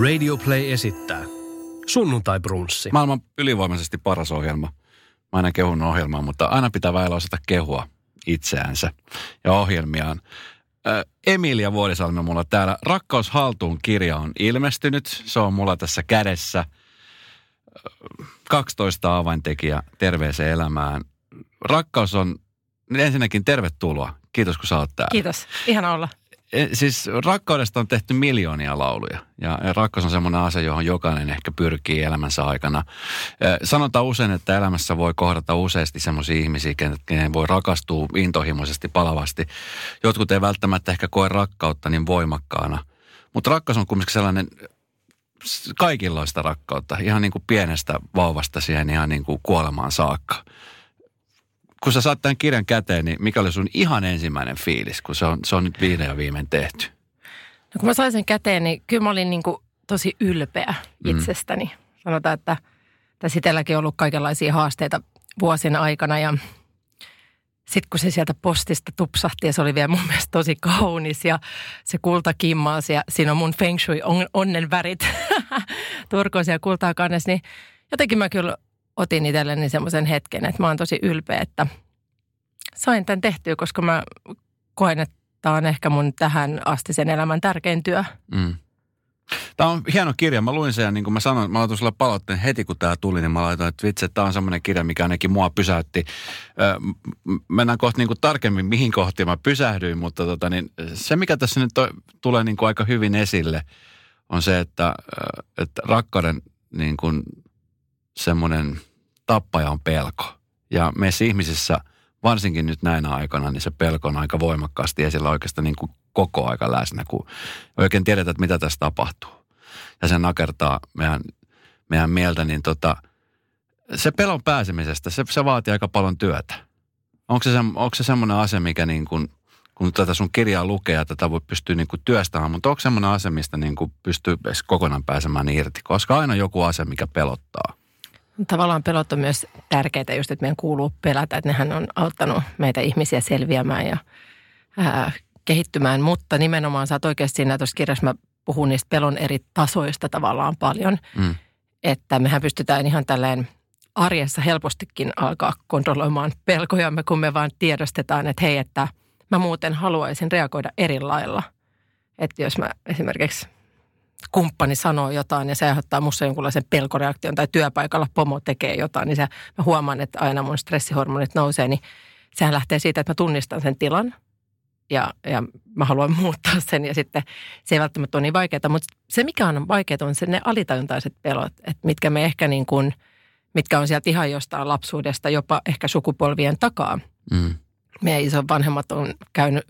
Radio Play esittää Sunnuntai Brunssi. Maailman ylivoimaisesti paras ohjelma. Mä aina kehun ohjelmaa, mutta aina pitää väillä osata kehua itseänsä ja ohjelmiaan. Ö, Emilia Vuodisalmi mulla täällä. Rakkaus haltuun kirja on ilmestynyt. Se on mulla tässä kädessä. Ö, 12 avaintekijä terveeseen elämään. Rakkaus on ensinnäkin tervetuloa. Kiitos kun sä oot täällä. Kiitos. Ihana olla. E, Siis rakkaudesta on tehty miljoonia lauluja ja rakkaus on semmoinen asia, johon jokainen ehkä pyrkii elämänsä aikana. E, Sanotaan usein, että elämässä voi kohdata useasti semmoisia ihmisiä, kenen voi rakastua intohimoisesti, palavasti. Jotkut ei välttämättä ehkä koe rakkautta niin voimakkaana, mutta rakkaus on kumminkin sellainen s- kaikenlaista rakkautta, ihan niin kuin pienestä vauvasta siihen ihan niin kuin kuolemaan saakka kun sä saat tämän kirjan käteen, niin mikä oli sun ihan ensimmäinen fiilis, kun se on, se on nyt vihdoin ja viimein tehty? No kun mä sain sen käteen, niin kyllä mä olin niin kuin tosi ylpeä itsestäni. Sanotaan, että tässä itselläkin on ollut kaikenlaisia haasteita vuosien aikana ja sitten kun se sieltä postista tupsahti ja se oli vielä mun mielestä tosi kaunis ja se kulta kimmaasi ja siinä on mun feng shui on, onnen värit turkoisia kultaa kannessa, niin jotenkin mä kyllä otin itselleni semmoisen hetken, että mä oon tosi ylpeä, että sain tämän tehtyä, koska mä koen, että tämä on ehkä mun tähän asti sen elämän tärkein työ. Mm. Tämä on hieno kirja. Mä luin sen ja niin kuin mä sanoin, mä laitoin sulle palautteen heti kun tämä tuli, niin mä laitoin, että vitsi, tämä on semmoinen kirja, mikä ainakin mua pysäytti. Ö, m- mennään kohta niin kuin tarkemmin, mihin kohtiin mä pysähdyin, mutta tota, niin, se mikä tässä nyt to, tulee niin kuin aika hyvin esille, on se, että, että rakkauden niin kuin semmoinen tappaja on pelko. Ja meissä ihmisissä, varsinkin nyt näinä aikana, niin se pelko on aika voimakkaasti esillä oikeastaan niin kuin koko aika läsnä, kun ei oikein tiedetä, että mitä tässä tapahtuu. Ja se nakertaa meidän, meidän mieltä, niin tota, se pelon pääsemisestä, se, se vaatii aika paljon työtä. Onko se, onko se semmoinen asia, mikä niin kuin, kun tätä sun kirjaa lukee ja tätä voi pystyä niin kuin työstämään, mutta onko semmoinen asia, mistä niin kuin pystyy kokonaan pääsemään irti? Koska aina joku asia, mikä pelottaa. Tavallaan pelot on myös tärkeitä just, että meidän kuuluu pelätä, että nehän on auttanut meitä ihmisiä selviämään ja ää, kehittymään. Mutta nimenomaan sä oot oikeasti siinä tuossa kirjassa, mä puhun niistä pelon eri tasoista tavallaan paljon. Mm. Että mehän pystytään ihan tälleen arjessa helpostikin alkaa kontrolloimaan pelkojamme, kun me vaan tiedostetaan, että hei, että mä muuten haluaisin reagoida eri lailla. Että jos mä esimerkiksi kumppani sanoo jotain ja se aiheuttaa musta jonkunlaisen pelkoreaktion tai työpaikalla pomo tekee jotain, niin se, mä huomaan, että aina mun stressihormonit nousee, niin sehän lähtee siitä, että mä tunnistan sen tilan ja, ja mä haluan muuttaa sen ja sitten se ei välttämättä ole niin vaikeaa, mutta se mikä on vaikeaa on se ne alitajuntaiset pelot, että mitkä me ehkä niin kuin, mitkä on sieltä ihan jostain lapsuudesta jopa ehkä sukupolvien takaa. Mm. Meidän isovanhemmat on käynyt,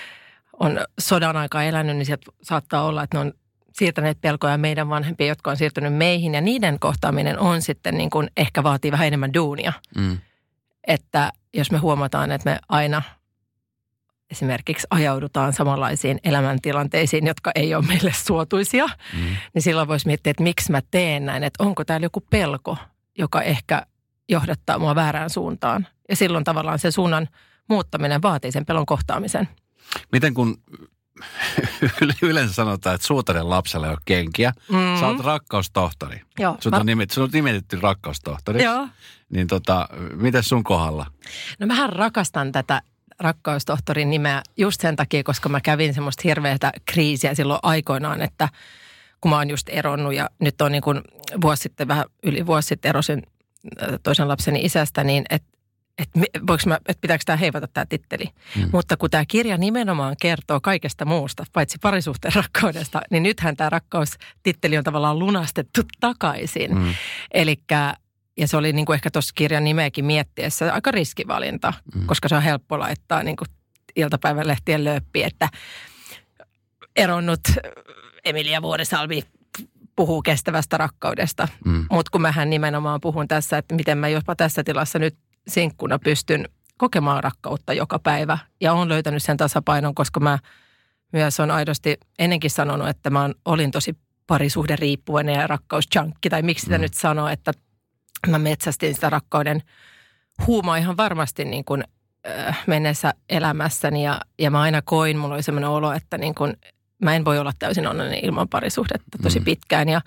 on sodan aikaa elänyt, niin sieltä saattaa olla, että ne on siirtäneet pelkoja meidän vanhempia, jotka on siirtynyt meihin ja niiden kohtaaminen on sitten niin kuin ehkä vaatii vähän enemmän duunia. Mm. Että jos me huomataan, että me aina esimerkiksi ajaudutaan samanlaisiin elämäntilanteisiin, jotka ei ole meille suotuisia, Mm. niin silloin voisi miettiä, että miksi mä teen näin, että onko täällä joku pelko, joka ehkä johdattaa mua väärään suuntaan. Ja silloin tavallaan se suunnan muuttaminen vaatii sen pelon kohtaamisen. Miten kun yleensä sanotaan, että suutarin lapsella ei ole kenkiä, Mm. sä oot rakkaustohtori. Joo, Sut mä- on, nimet, sun on nimitetty rakkaustohtoriksi. Joo. Niin tota, miten sun kohdalla? No mähän rakastan tätä rakkaustohtorin nimeä just sen takia, koska mä kävin semmoista hirveätä kriisiä silloin aikoinaan, että kun mä oon just eronnut ja nyt on niin kuin vuosi sitten, vähän yli vuosi sitten erosin äh, toisen lapseni isästä, niin että et, voiko mä, et pitääkö tämä heivata tämä titteli. Mm. Mutta kun tämä kirja nimenomaan kertoo kaikesta muusta, paitsi parisuhteen rakkaudesta, niin nythän tämä rakkaustitteli on tavallaan lunastettu takaisin. Mm. Elikkä, ja se oli niin kuin ehkä tuossa kirjan nimeäkin miettiessä aika riskivalinta, mm. koska se on helppo laittaa niin kuin iltapäivälehtien lööppi, että eronnut Emilia Vuorisalvi puhuu kestävästä rakkaudesta. Mm. Mutta kun mähän nimenomaan puhun tässä, että miten mä jopa tässä tilassa nyt sinkkuna pystyn kokemaan rakkautta joka päivä. Ja olen löytänyt sen tasapainon, koska mä myös on aidosti ennenkin sanonut, että mä olin tosi parisuhde riippuvainen ja rakkausjunkki, tai miksi sitä Mm. nyt sanoo, että mä metsästin sitä rakkauden huumaa ihan varmasti niin kuin, äh, menneessä elämässäni ja, ja mä aina koin, mulla oli sellainen olo, että niin kuin mä en voi olla täysin onnellinen ilman parisuhdetta tosi Mm. pitkään. Ja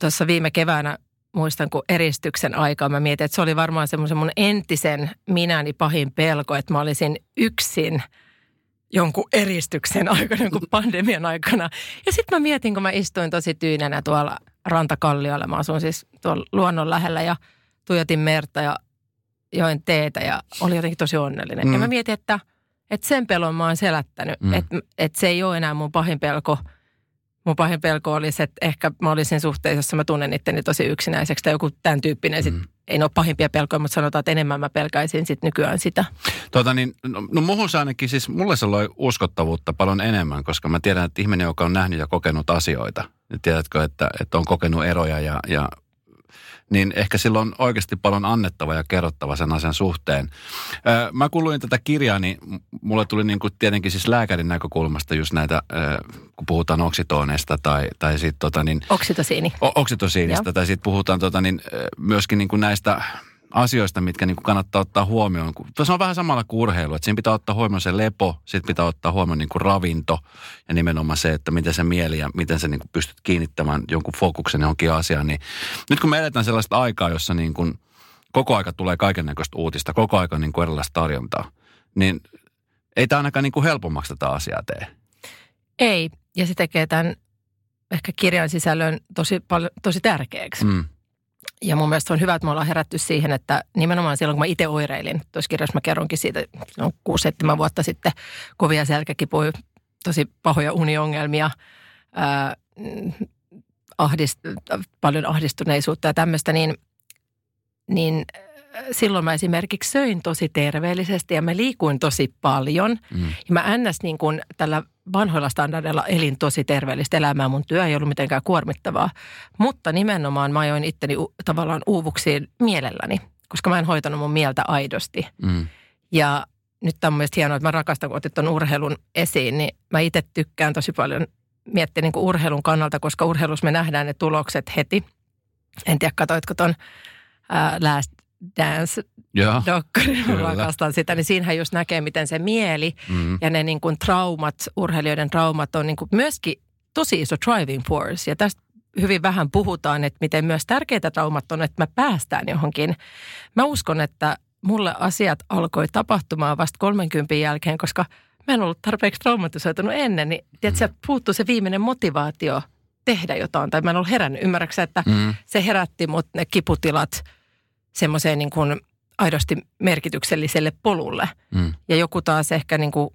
tuossa viime keväänä muistan, kun eristyksen aikaa mä mietin, että se oli varmaan semmoisen mun entisen minäni pahin pelko, että mä olisin yksin jonkun eristyksen aikana, jonkun pandemian aikana. Ja sitten mä mietin, kun mä istuin tosi tyynänä tuolla rantakalliolla, mä asun siis tuolla luonnon lähellä ja tuijotin merta ja join teetä ja oli jotenkin tosi onnellinen. Mm. Ja mä mietin, että, että sen pelon mä oon selättänyt, mm. että, että se ei ole enää mun pahin pelko. Mun pahin pelko olisi, että ehkä mä olisin suhteessa, jossa mä tunnen itteni tosi yksinäiseksi tai joku tämän tyyppinen. Sit, Mm. Ei ne ole pahimpia pelkoja, mutta sanotaan, että enemmän mä pelkäisin sit nykyään sitä. Tota niin, no, no muhun se ainakin siis, mulle se loi uskottavuutta paljon enemmän, koska mä tiedän, että ihminen, joka on nähnyt ja kokenut asioita, niin tiedätkö, että, että on kokenut eroja ja, ja niin ehkä silloin on oikeasti paljon annettava ja kerrottava sen asian suhteen. Öö, mä kun luin tätä kirjaa, niin mulle tuli niin kuin tietenkin siis lääkärin näkökulmasta just näitä, öö, kun puhutaan oksitooneista tai, tai sitten tota niin, Oksitosiini. O- oksitosiinista, Joo. tai sitten puhutaan tota, niin, myöskin niin kuin näistä asioista, mitkä niin kuin kannattaa ottaa huomioon. Se on vähän samalla kuin urheilu, että siinä pitää ottaa huomioon se lepo, sitten pitää ottaa huomioon niin kuin ravinto ja nimenomaan se, että miten se mieli ja miten sä niin kuin pystyt kiinnittämään jonkun fokuksen johonkin asiaan. Niin nyt kun me eletään sellaista aikaa, jossa niin kuin koko aika tulee kaiken näköistä uutista, koko aika niin kuin erilaista tarjontaa, niin ei tämä ainakaan niin kuin helpommaksi tätä asiaa tee. Ei, ja se tekee tämän ehkä kirjan sisällön tosi, paljon, tosi tärkeäksi. Mm. Ja mun mielestä on hyvä, että me ollaan herätty siihen, että nimenomaan silloin, kun mä itse oireilin, tuossa kirjassa mä kerronkin siitä, no 6-7 vuotta sitten, kovia selkäkipuja, tosi pahoja uniongelmia, ää, ahdist, paljon ahdistuneisuutta ja tämmöistä, niin, niin silloin mä esimerkiksi söin tosi terveellisesti ja mä liikuin tosi paljon. Mm. Ja mä ns. Niin kuin tällä vanhoilla standardeilla elin tosi terveellistä elämää. Mun työ ei ollut mitenkään kuormittavaa. Mutta nimenomaan mä ajoin itteni u- tavallaan uuvuksiin mielelläni, koska mä en hoitanut mun mieltä aidosti. Mm. Ja nyt tämä on mielestäni hienoa, että mä rakastan, kun otit tuon urheilun esiin, niin mä itse tykkään tosi paljon miettiä niin kuin urheilun kannalta, koska urheilussa me nähdään ne tulokset heti. En tiedä, katoitko ton ää, Last Dance dokkari, mä rakastan sitä, niin siinähän just näkee, miten se mieli Mm. ja ne niin kuin traumat, urheilijoiden traumat on niin kuin myöskin tosi iso driving force. Ja tästä hyvin vähän puhutaan, että miten myös tärkeitä traumat on, että me päästään johonkin. Mä uskon, että mulle asiat alkoi tapahtumaan vasta 30 jälkeen, koska mä en ollut tarpeeksi traumatisoitunut ennen, niin tiedätkö, puuttuu se viimeinen motivaatio tehdä jotain, tai mä en ollut herännyt. Ymmärrätkö että Mm. se herätti mut ne kiputilat semmoiseen niin kuin aidosti merkitykselliselle polulle. Mm. Ja joku taas ehkä niin kuin,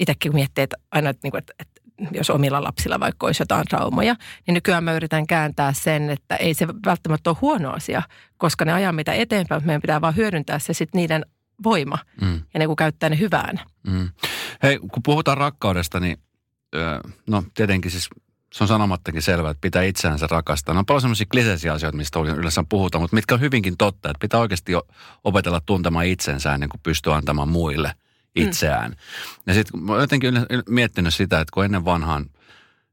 itsekin miettii, että aina, että, niin kuin, että, että jos omilla lapsilla vaikka olisi jotain traumoja, niin nykyään mä yritän kääntää sen, että ei se välttämättä ole huono asia, koska ne ajaa mitä eteenpäin, mutta meidän pitää vaan hyödyntää se sitten niiden voima Mm. ja ne kun käyttää ne hyvään. Mm. Hei, kun puhutaan rakkaudesta, niin öö, no tietenkin siis se on sanomattakin selvää, että pitää itseänsä rakastaa. No on paljon semmoisia kliseisiä asioita, mistä yleensä puhutaan, mutta mitkä on hyvinkin totta, että pitää oikeasti opetella tuntemaan itsensä ennen kuin pystyy antamaan muille itseään. Mm. Ja sitten mä jotenkin miettinyt sitä, että kun ennen vanhaan,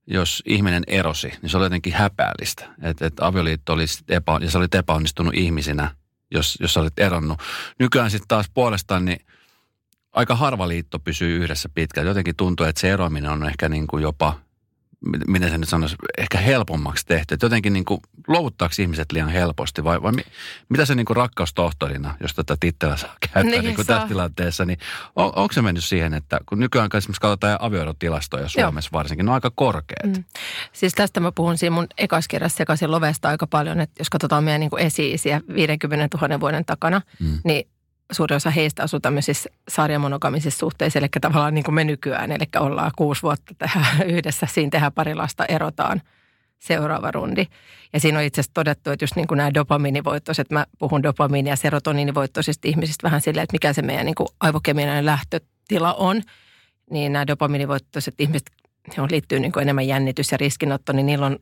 jos ihminen erosi, niin se oli jotenkin häpeällistä. Että et avioliitto oli epä, ja sä olit epäonnistunut ihmisinä, jos, jos sä olit eronnut. Nykyään sitten taas puolestaan, niin aika harva liitto pysyy yhdessä pitkään. Jotenkin tuntuu, että se eroaminen on ehkä niin kuin jopa, miten se nyt sanoisi, ehkä helpommaksi tehty. Että jotenkin niin kuin, luovuttaako ihmiset liian helposti vai, vai mi, mitä se niin kuin rakkaustohtorina, jos tätä tittellä saa käyttää Niin, niin kuin tässä tilanteessa, niin on, onko se mennyt siihen, että kun nykyään esimerkiksi katsotaan avioerotilastoja Suomessa varsinkin, ne on aika korkeat. Mm. Siis tästä mä puhun siinä mun ekaskirjassa sekaisin lovesta aika paljon, että jos katsotaan meidän niin esi-isiä 50 000 vuoden takana, Mm. niin suuri osa heistä asuu tämmöisissä sarjamonogamisissa suhteissa, eli tavallaan niin kuin me nykyään, eli ollaan kuusi vuotta tehdään yhdessä, siinä tehdään pari lasta, erotaan seuraava rundi. Ja siinä on itse asiassa todettu, että just niin kuin nämä dopamiinivoittoiset, mä puhun dopamiini- ja serotoniinivoittoisista ihmisistä vähän silleen, että mikä se meidän niin kuin aivokemiallinen lähtötila on, niin nämä dopamiinivoittoiset ihmiset, johon liittyy niin kuin enemmän jännitys ja riskinotto, niin niillä on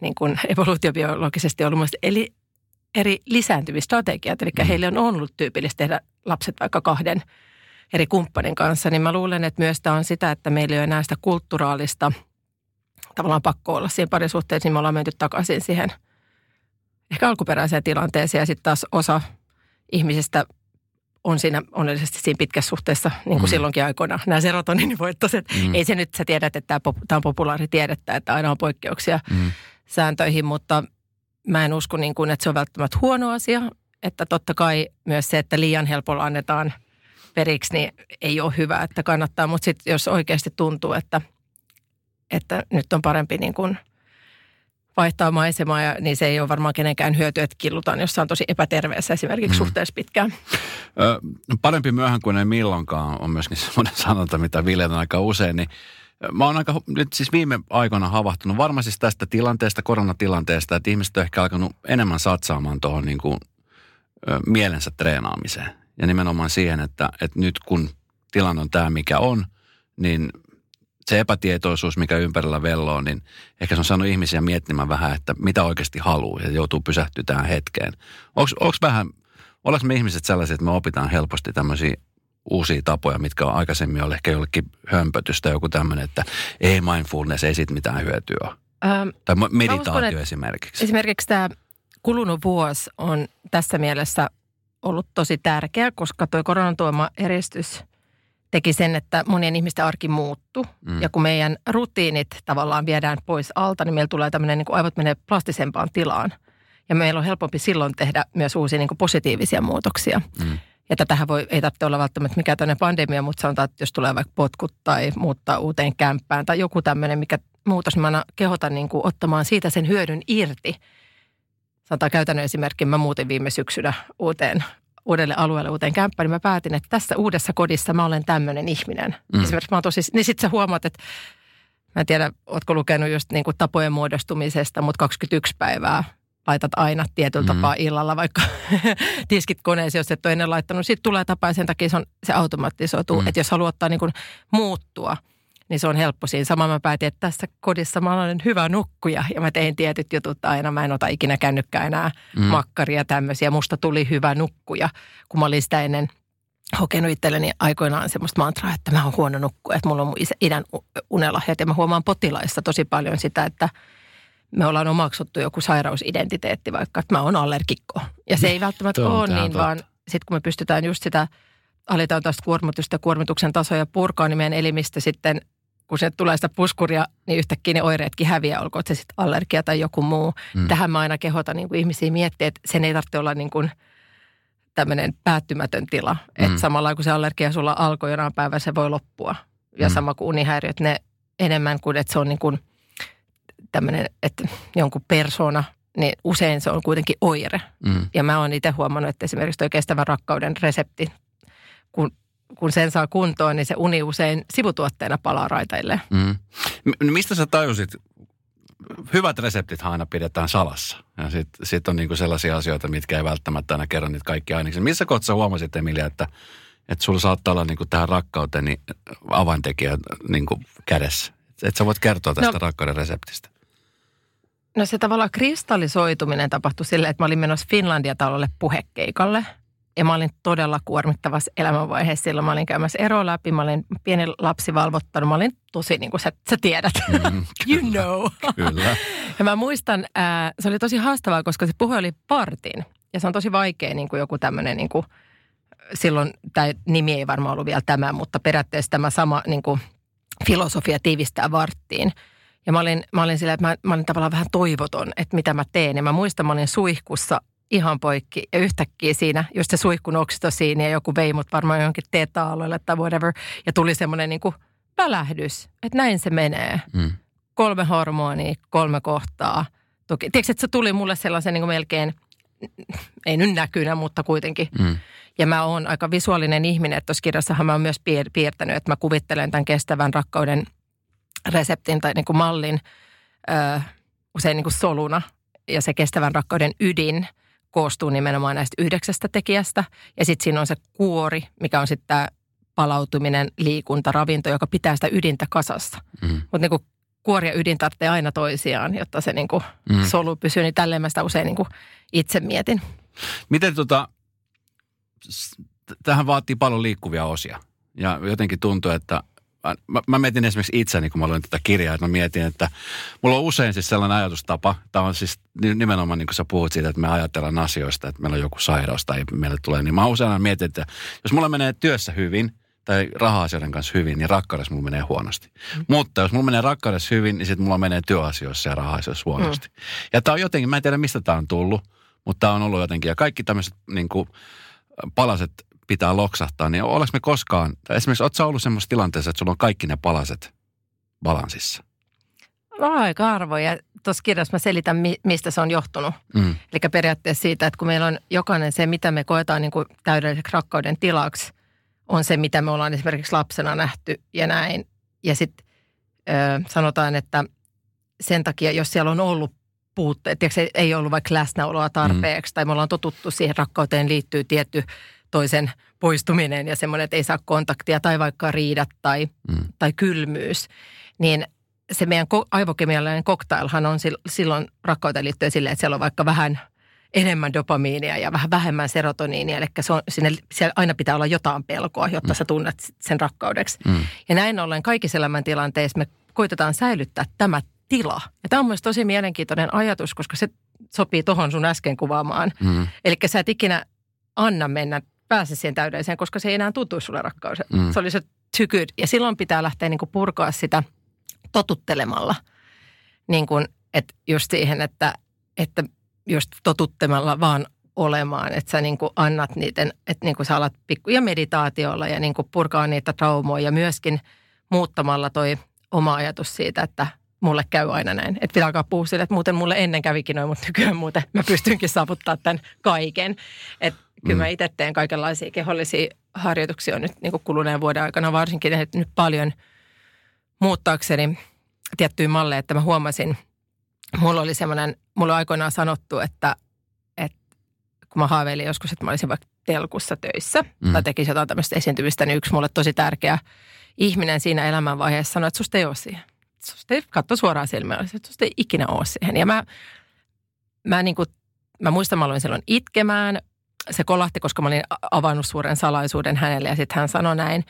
niin kuin evoluutiobiologisesti ollut eli eri lisääntymistrategiat. Eli Mm. heille on ollut tyypillistä tehdä lapset vaikka kahden eri kumppanin kanssa. Niin mä luulen, että myös tämä on sitä, että meillä ei ole enää sitä kulttuuraalista tavallaan pakko olla siinä parisuhteessa, niin me ollaan menty takaisin siihen ehkä alkuperäiseen tilanteeseen. Ja sitten taas osa ihmisistä on siinä onnellisesti siinä pitkässä suhteessa, niin kuin mm. silloinkin aikoina nämä serotoninivoittoiset. Mm. Ei se nyt, sä tiedät, että tämä, on populaaritiedettä, että aina on poikkeuksia mm. sääntöihin, mutta mä en usko niin kuin, että se on välttämättä huono asia. Että totta kai myös se, että liian helpolla annetaan periksi, niin ei ole hyvä, että kannattaa. Mutta sitten jos oikeasti tuntuu, että, että nyt on parempi niin kuin – vaihtaa maisemaa, ja, niin se ei ole varmaan kenenkään hyöty, että killutaan jossain tosi epäterveessä esimerkiksi mm. suhteessa pitkään. Ö, parempi myöhään kuin ei milloinkaan on myöskin semmoinen sanonta, mitä viljelän aika usein, niin Mä oon aika nyt siis viime aikoina havahtunut varmaan siis tästä tilanteesta, koronatilanteesta, että ihmiset on ehkä alkanut enemmän satsaamaan tuohon niin kuin, ö, mielensä treenaamiseen. Ja nimenomaan siihen, että, että nyt kun tilanne on tämä, mikä on, niin se epätietoisuus, mikä ympärillä velloo, niin ehkä se on saanut ihmisiä miettimään vähän, että mitä oikeasti haluaa ja joutuu pysähtyä tähän hetkeen. Onko vähän, ollaanko me ihmiset sellaisia, että me opitaan helposti tämmöisiä uusia tapoja, mitkä on aikaisemmin ollut ehkä jollekin hömpötystä, joku tämmöinen, että ei mindfulness, ei siitä mitään hyötyä ole. Ähm, tai meditaatio uskon, esimerkiksi. Esimerkiksi tämä kulunut vuosi on tässä mielessä ollut tosi tärkeä, koska tuo koronan tuoma eristys – teki sen, että monien ihmisten arki muuttu. Mm. Ja kun meidän rutiinit tavallaan viedään pois alta, niin meillä tulee tämmöinen, niin kuin aivot menee plastisempaan tilaan. Ja meillä on helpompi silloin tehdä myös uusia niin kuin positiivisia muutoksia. Mm. Ja tätähän voi, ei tarvitse olla välttämättä mikään tämmöinen pandemia, mutta sanotaan, että jos tulee vaikka potkut tai muuttaa uuteen kämppään tai joku tämmöinen, mikä muutos, niin mä kehotan niin kuin ottamaan siitä sen hyödyn irti. Sanotaan käytännön esimerkki, mä muutin viime syksynä uuteen uudelle alueelle uuteen kämppään, niin mä päätin, että tässä uudessa kodissa mä olen tämmöinen ihminen. Mm. Esimerkiksi mä oon tosi, niin sit sä huomaat, että mä en tiedä, ootko lukenut just niin kuin tapojen muodostumisesta, mutta 21 päivää laitat aina tietyllä mm. tapaa illalla, vaikka tiskit koneeseen, jos et ole ennen laittanut. Sitten tulee tapa ja sen takia se, on, se automatisoituu. Mm. Että jos haluat ottaa niin kuin muuttua – niin se on helppo siinä. Sama mä päätin, että tässä kodissa mä olen hyvä nukkuja ja mä tein tietyt jutut aina. Mä en ota ikinä kännykkää enää mm. makkaria tämmöisiä. Musta tuli hyvä nukkuja, kun mä olin sitä ennen hokenut itselleni aikoinaan semmoista mantraa, että mä oon huono nukkuja, että mulla on mun idän unelahjat ja mä huomaan potilaissa tosi paljon sitä, että me ollaan omaksuttu joku sairausidentiteetti vaikka, että mä oon allergikko. Ja se ei välttämättä ole niin, totta. vaan sitten kun me pystytään just sitä alitautaista kuormitusta kuormituksen tasoja purkaa, niin meidän elimistö sitten kun se tulee sitä puskuria, niin yhtäkkiä ne oireetkin häviää, olkoon se sitten allergia tai joku muu. Mm. Tähän mä aina kehotan niin kuin ihmisiä miettiä, että sen ei tarvitse olla niin kuin tämmöinen päättymätön tila. Mm. Että samalla kun se allergia sulla alkoi jonain päivänä, se voi loppua. Ja mm. sama kuin unihäiriöt, ne enemmän kuin, että se on niin kuin tämmöinen, että jonkun persona, niin usein se on kuitenkin oire. Mm. Ja mä oon itse huomannut, että esimerkiksi tuo kestävän rakkauden resepti, kun kun sen saa kuntoon, niin se uni usein sivutuotteena palaa raitaille. Mm. Mistä sä tajusit? Hyvät reseptit aina pidetään salassa. Ja sitten sit on niinku sellaisia asioita, mitkä ei välttämättä aina kerro niitä kaikki aineksia. Missä kohtaa huomasit, Emilia, että, että sulla saattaa olla niinku tähän rakkauteen niin avaintekijä niinku kädessä? Että sä voit kertoa tästä no, rakkauden reseptistä. No se tavallaan kristallisoituminen tapahtui silleen, että mä olin menossa Finlandia-talolle puhekeikalle – ja mä olin todella kuormittavassa elämänvaiheessa silloin. Mä olin käymässä ero läpi, mä olin pieni lapsi valvottanut. Mä olin tosi niin kuin sä, sä tiedät. Mm, you know. Kyllä. ja mä muistan, ää, se oli tosi haastavaa, koska se puhe oli partin. Ja se on tosi vaikea niin kuin joku tämmöinen, niin kuin, silloin tämä nimi ei varmaan ollut vielä tämä, mutta periaatteessa tämä sama niin kuin, filosofia tiivistää varttiin. Ja mä olin, mä olin sillä, että mä, mä olin tavallaan vähän toivoton, että mitä mä teen. Ja mä muistan, mä olin suihkussa ihan poikki. Ja yhtäkkiä siinä, just se suihkun oksitosiini ja joku vei mut varmaan johonkin teeta-aloille tai whatever. Ja tuli semmoinen niin kuin välähdys, että näin se menee. Mm. Kolme hormonia, kolme kohtaa. Toki, tiedätkö, että se tuli mulle sellaisen niin kuin melkein, ei nyt näkynä, mutta kuitenkin. Mm. Ja mä oon aika visuaalinen ihminen, että tuossa kirjassahan mä oon myös piir- piirtänyt, että mä kuvittelen tämän kestävän rakkauden reseptin tai niin kuin mallin ö, usein niin kuin soluna. Ja se kestävän rakkauden ydin – koostuu nimenomaan näistä yhdeksästä tekijästä. Ja sitten siinä on se kuori, mikä on sitten tämä palautuminen, liikunta, ravinto, joka pitää sitä ydintä kasassa. Mm. Mutta niin kuori ja ydin tarvitsee aina toisiaan, jotta se niin kuin mm. solu pysyy. Niin tälleen mä sitä usein niin kuin itse mietin. Miten tota, tähän vaatii paljon liikkuvia osia. Ja jotenkin tuntuu, että mä, mä mietin esimerkiksi itseni, kun mä luin tätä kirjaa, että mä mietin, että mulla on usein siis sellainen ajatustapa, tämä on siis nimenomaan niin kuin sä puhut siitä, että me ajatellaan asioista, että meillä on joku sairaus tai meille tulee, niin mä usein mietin, että jos mulla menee työssä hyvin – tai raha-asioiden kanssa hyvin, niin rakkaudessa mulla menee huonosti. Mm. Mutta jos mulla menee rakkaudessa hyvin, niin sitten mulla menee työasioissa ja raha-asioissa huonosti. Mm. Ja tämä on jotenkin, mä en tiedä mistä tämä on tullut, mutta tämä on ollut jotenkin, ja kaikki tämmöiset niin kuin, palaset pitää loksahtaa, niin oleks me koskaan, esimerkiksi ootko ollut semmoisessa tilanteessa, että sulla on kaikki ne palaset balanssissa? No aika arvoja. Ja tuossa kirjassa mä selitän, mistä se on johtunut. Mm. Eli periaatteessa siitä, että kun meillä on jokainen se, mitä me koetaan niin kuin täydelliseksi rakkauden tilaksi – on se, mitä me ollaan esimerkiksi lapsena nähty ja näin. Ja sitten sanotaan, että sen takia, jos siellä on ollut puutteet, se ei ollut vaikka läsnäoloa tarpeeksi, mm. tai me ollaan totuttu siihen rakkauteen liittyy tietty toisen poistuminen ja semmoinen, että ei saa kontaktia, tai vaikka riidat tai, mm. tai kylmyys, niin se meidän aivokemiallinen koktailhan on silloin rakkauteen liittyen silleen, että siellä on vaikka vähän – enemmän dopamiinia ja vähän vähemmän serotoniinia. Eli se on, sinne, siellä aina pitää olla jotain pelkoa, jotta mm. sä tunnet sen rakkaudeksi. Mm. Ja näin ollen kaikissa elämäntilanteissa me koitetaan säilyttää tämä tila. Ja tämä on myös tosi mielenkiintoinen ajatus, koska se sopii tuohon sun äsken kuvaamaan. Mm. Eli sä et ikinä anna mennä, pääse siihen täydelliseen, koska se ei enää tuntu sulle rakkaus. Mm. Se oli se too good. Ja silloin pitää lähteä niin kuin purkaa sitä totuttelemalla. Niin kuin, että just siihen, että, että just totuttamalla vaan olemaan, että sä niin kuin annat niiden, että niin kuin sä alat pikku ja meditaatiolla ja niin kuin purkaa niitä traumoja ja myöskin muuttamalla toi oma ajatus siitä, että mulle käy aina näin. Että pitää alkaa puhua sille, että muuten mulle ennen kävikin noin, mutta nykyään muuten mä pystynkin saavuttaa tämän kaiken. Että kyllä mä mm. itse teen kaikenlaisia kehollisia harjoituksia nyt niin kuluneen vuoden aikana varsinkin nyt paljon muuttaakseni tiettyjä malleja, että mä huomasin – mulla oli semmoinen, mulla aikoinaan sanottu, että, että kun mä haaveilin joskus, että mä olisin vaikka telkussa töissä mm. tai tekisin jotain tämmöistä esiintymistä, niin yksi mulle tosi tärkeä ihminen siinä elämänvaiheessa sanoi, että susta ei ole siihen. Susta ei, katso suoraan silmään, että susta ei ikinä ole siihen. Ja mä, mä, niin kuin, mä muistan, mä aloin silloin itkemään. Se kolahti, koska mä olin avannut suuren salaisuuden hänelle ja sitten hän sanoi näin.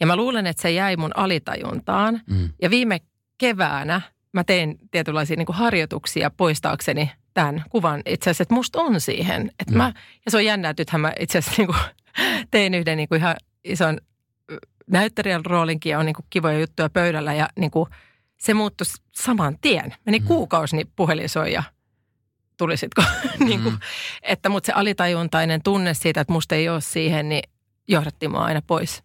Ja mä luulen, että se jäi mun alitajuntaan. Mm. Ja viime keväänä mä tein tietynlaisia niin kuin harjoituksia poistaakseni tämän kuvan itse asiassa, että musta on siihen. Että no. mä, ja se on jännä, että nythän mä itse asiassa niin kuin tein yhden niin kuin ihan ison näyttelijän roolinkin ja on niin kuin kivoja juttuja pöydällä ja niin kuin se muuttui saman tien. Meni mm. kuukausi, niin puhelin soi ja tulisitko. niin kuin, mm. että, mutta se alitajuntainen tunne siitä, että musta ei ole siihen, niin johdattiin mua aina pois.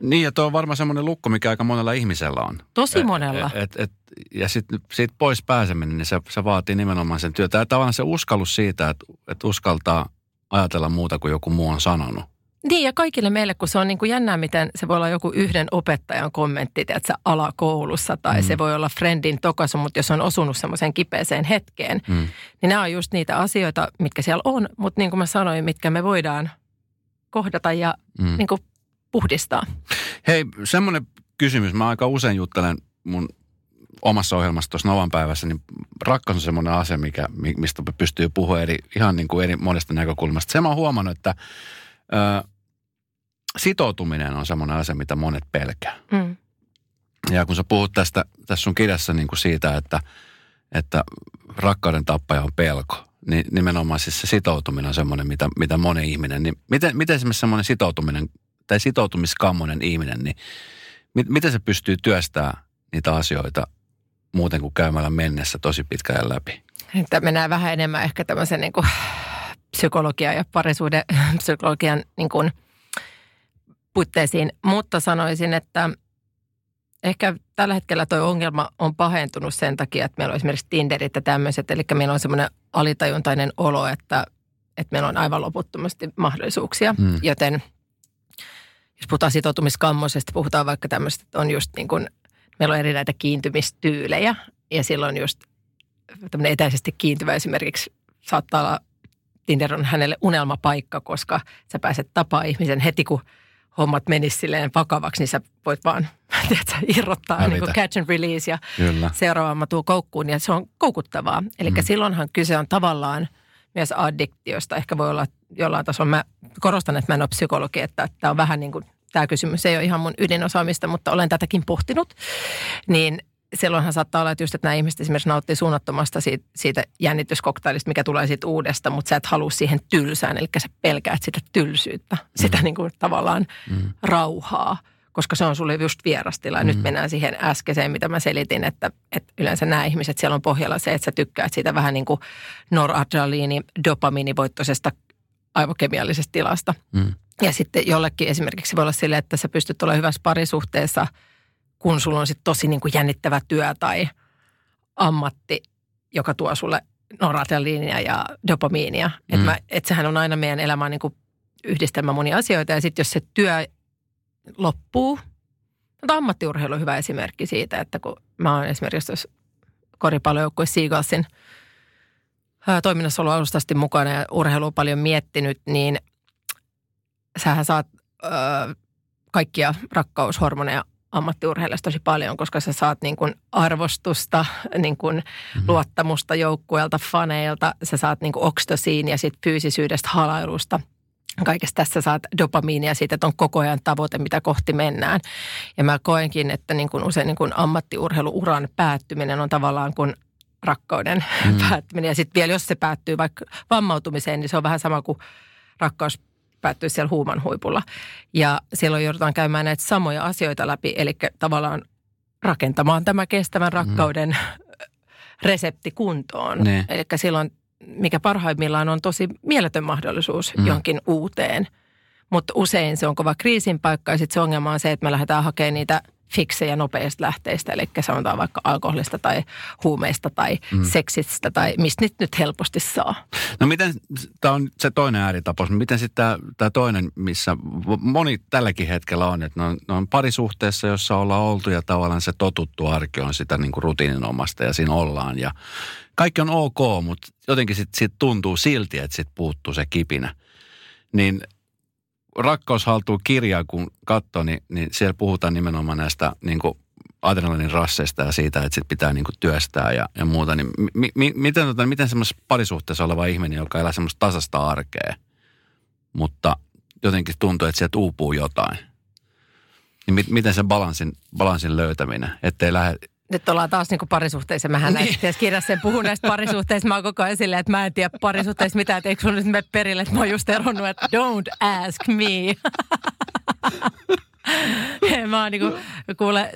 Niin, ja tuo on varmaan semmoinen lukko, mikä aika monella ihmisellä on. Tosi monella. Et, et, et, ja sitten siitä pois pääseminen, niin se, se vaatii nimenomaan sen työtä. Ja tavallaan se uskallus siitä, että, että uskaltaa ajatella muuta kuin joku muu on sanonut. Niin, ja kaikille meille, kun se on niin kuin jännää, miten se voi olla joku yhden opettajan kommentti, että alakoulussa, tai mm. se voi olla friendin tokasu, mutta jos on osunut semmoiseen kipeeseen hetkeen, mm. niin nämä on just niitä asioita, mitkä siellä on, mutta niin kuin mä sanoin, mitkä me voidaan kohdata ja mm. niin kuin puhdistaa. Hei, semmoinen kysymys. Mä aika usein juttelen mun omassa ohjelmassa tuossa Novan päivässä, niin rakkaus on semmoinen asia, mikä, mistä pystyy puhumaan eri, ihan niin kuin eri monesta näkökulmasta. Se mä oon huomannut, että ö, sitoutuminen on semmoinen asia, mitä monet pelkää. Mm. Ja kun sä puhut tästä, tässä sun kirjassa niin kuin siitä, että, että rakkauden tappaja on pelko, niin nimenomaan siis se sitoutuminen on semmoinen, mitä, mitä moni ihminen, niin miten, miten esimerkiksi semmoinen sitoutuminen tai sitoutumiskammonen ihminen, niin mit, miten se pystyy työstämään niitä asioita muuten kuin käymällä mennessä tosi pitkään läpi? Että mennään vähän enemmän ehkä tämmöisen niin kuin psykologia ja parisuuden psykologian niin kuin puitteisiin, mutta sanoisin, että ehkä tällä hetkellä tuo ongelma on pahentunut sen takia, että meillä on esimerkiksi Tinderit ja tämmöiset, eli meillä on semmoinen alitajuntainen olo, että, että meillä on aivan loputtomasti mahdollisuuksia, hmm. joten – jos puhutaan sitoutumiskammoisesta, puhutaan vaikka tämmöistä, että on just niin kuin, meillä on eri näitä kiintymistyylejä ja silloin just tämmöinen etäisesti kiintyvä esimerkiksi saattaa olla, Tinder on hänelle unelmapaikka, koska sä pääset tapaa ihmisen heti, kun hommat menis silleen vakavaksi, niin sä voit vaan tiedätkö, irrottaa niin kuin catch and release ja Kyllä. seuraavaan tuu koukkuun ja se on koukuttavaa. Eli mm. silloinhan kyse on tavallaan myös addiktiosta. Ehkä voi olla jollain tasolla, mä korostan, että mä en ole psykologi, että tämä on vähän niin kuin tämä kysymys ei ole ihan mun ydinosaamista, mutta olen tätäkin pohtinut, niin silloinhan saattaa olla, että just, että nämä ihmiset esimerkiksi nauttii suunnattomasta siitä, siitä jännityskoktailista, mikä tulee siitä uudesta, mutta sä et halua siihen tylsään, eli sä pelkäät sitä tylsyyttä, mm. sitä niin kuin tavallaan mm. rauhaa, koska se on sulle just vierastila. Mm. Nyt mennään siihen äskeiseen, mitä mä selitin, että, että yleensä nämä ihmiset, siellä on pohjalla se, että sä tykkäät siitä vähän niin kuin noradrenaliini, dopamiinivoittoisesta aivokemiallisesta tilasta. Mm. Ja sitten jollekin esimerkiksi voi olla sille, että sä pystyt olemaan hyvässä parisuhteessa – kun sulla on sitten tosi niin kuin jännittävä työ tai ammatti, joka tuo sulle noradrenaliinia ja dopamiinia. Mm. Että et sehän on aina meidän elämään niin kuin yhdistelmä monia asioita. Ja sitten jos se työ loppuu, mutta ammattiurheilu on hyvä esimerkki siitä, että kun mä oon esimerkiksi jos koripallojoukkue Seagalsin toiminnassa ollut alusta asti mukana ja urheilu paljon miettinyt, niin sähän saat ö, kaikkia rakkaushormoneja ammattiurheilijasta tosi paljon, koska sä saat niin kuin arvostusta, niin kuin mm-hmm. luottamusta joukkueelta, faneilta, sä saat niin kuin oksitosiinia sit fyysisyydestä, halailusta. Kaikesta tässä saat dopamiinia siitä, että on koko ajan tavoite, mitä kohti mennään. Ja mä koenkin, että niin kuin usein niin kuin ammattiurheiluuran päättyminen on tavallaan kuin rakkauden mm. päättyminen. Ja sitten vielä jos se päättyy vaikka vammautumiseen, niin se on vähän sama kuin rakkaus päättyisi siellä huuman huipulla. Ja silloin joudutaan käymään näitä samoja asioita läpi, eli tavallaan rakentamaan tämä kestävän rakkauden mm. resepti kuntoon. Ne. Eli silloin, mikä parhaimmillaan on tosi mieletön mahdollisuus mm. jonkin uuteen. Mutta usein se on kova kriisin paikka ja sitten se ongelma on se, että me lähdetään hakemaan niitä – fiksejä nopeista lähteistä, eli sanotaan vaikka alkoholista tai huumeista tai mm. seksistä tai mistä nyt, nyt helposti saa. No miten, tämä on se toinen ääritapaus, miten sitten tämä toinen, missä moni tälläkin hetkellä on, että ne on, ne on parisuhteessa, jossa ollaan oltu ja tavallaan se totuttu arki on sitä niin kuin rutiininomasta ja siinä ollaan ja kaikki on ok, mutta jotenkin sitten sit tuntuu silti, että sitten puuttuu se kipinä. Niin rakkaus haltuu kirjaa, kun katsoo, niin, niin siellä puhutaan nimenomaan näistä niin kuin adrenalinin rasseista ja siitä, että sit pitää niin kuin työstää ja, ja muuta. Niin mi, mi, miten, tota, miten semmoisessa parisuhteessa oleva ihminen, joka elää semmoista tasasta arkea, mutta jotenkin tuntuu, että sieltä uupuu jotain. Niin mi, miten se balanssin, balanssin löytäminen, ettei lähde nyt ollaan taas niin parisuhteissa. Mähän niin. näistä kirjassa sen puhun näistä parisuhteista. Mä oon koko ajan silleen, että mä en tiedä parisuhteista mitään. Että eikö sun nyt mene perille, että mä oon just eronnut, että don't ask me. mä oon niinku, kuule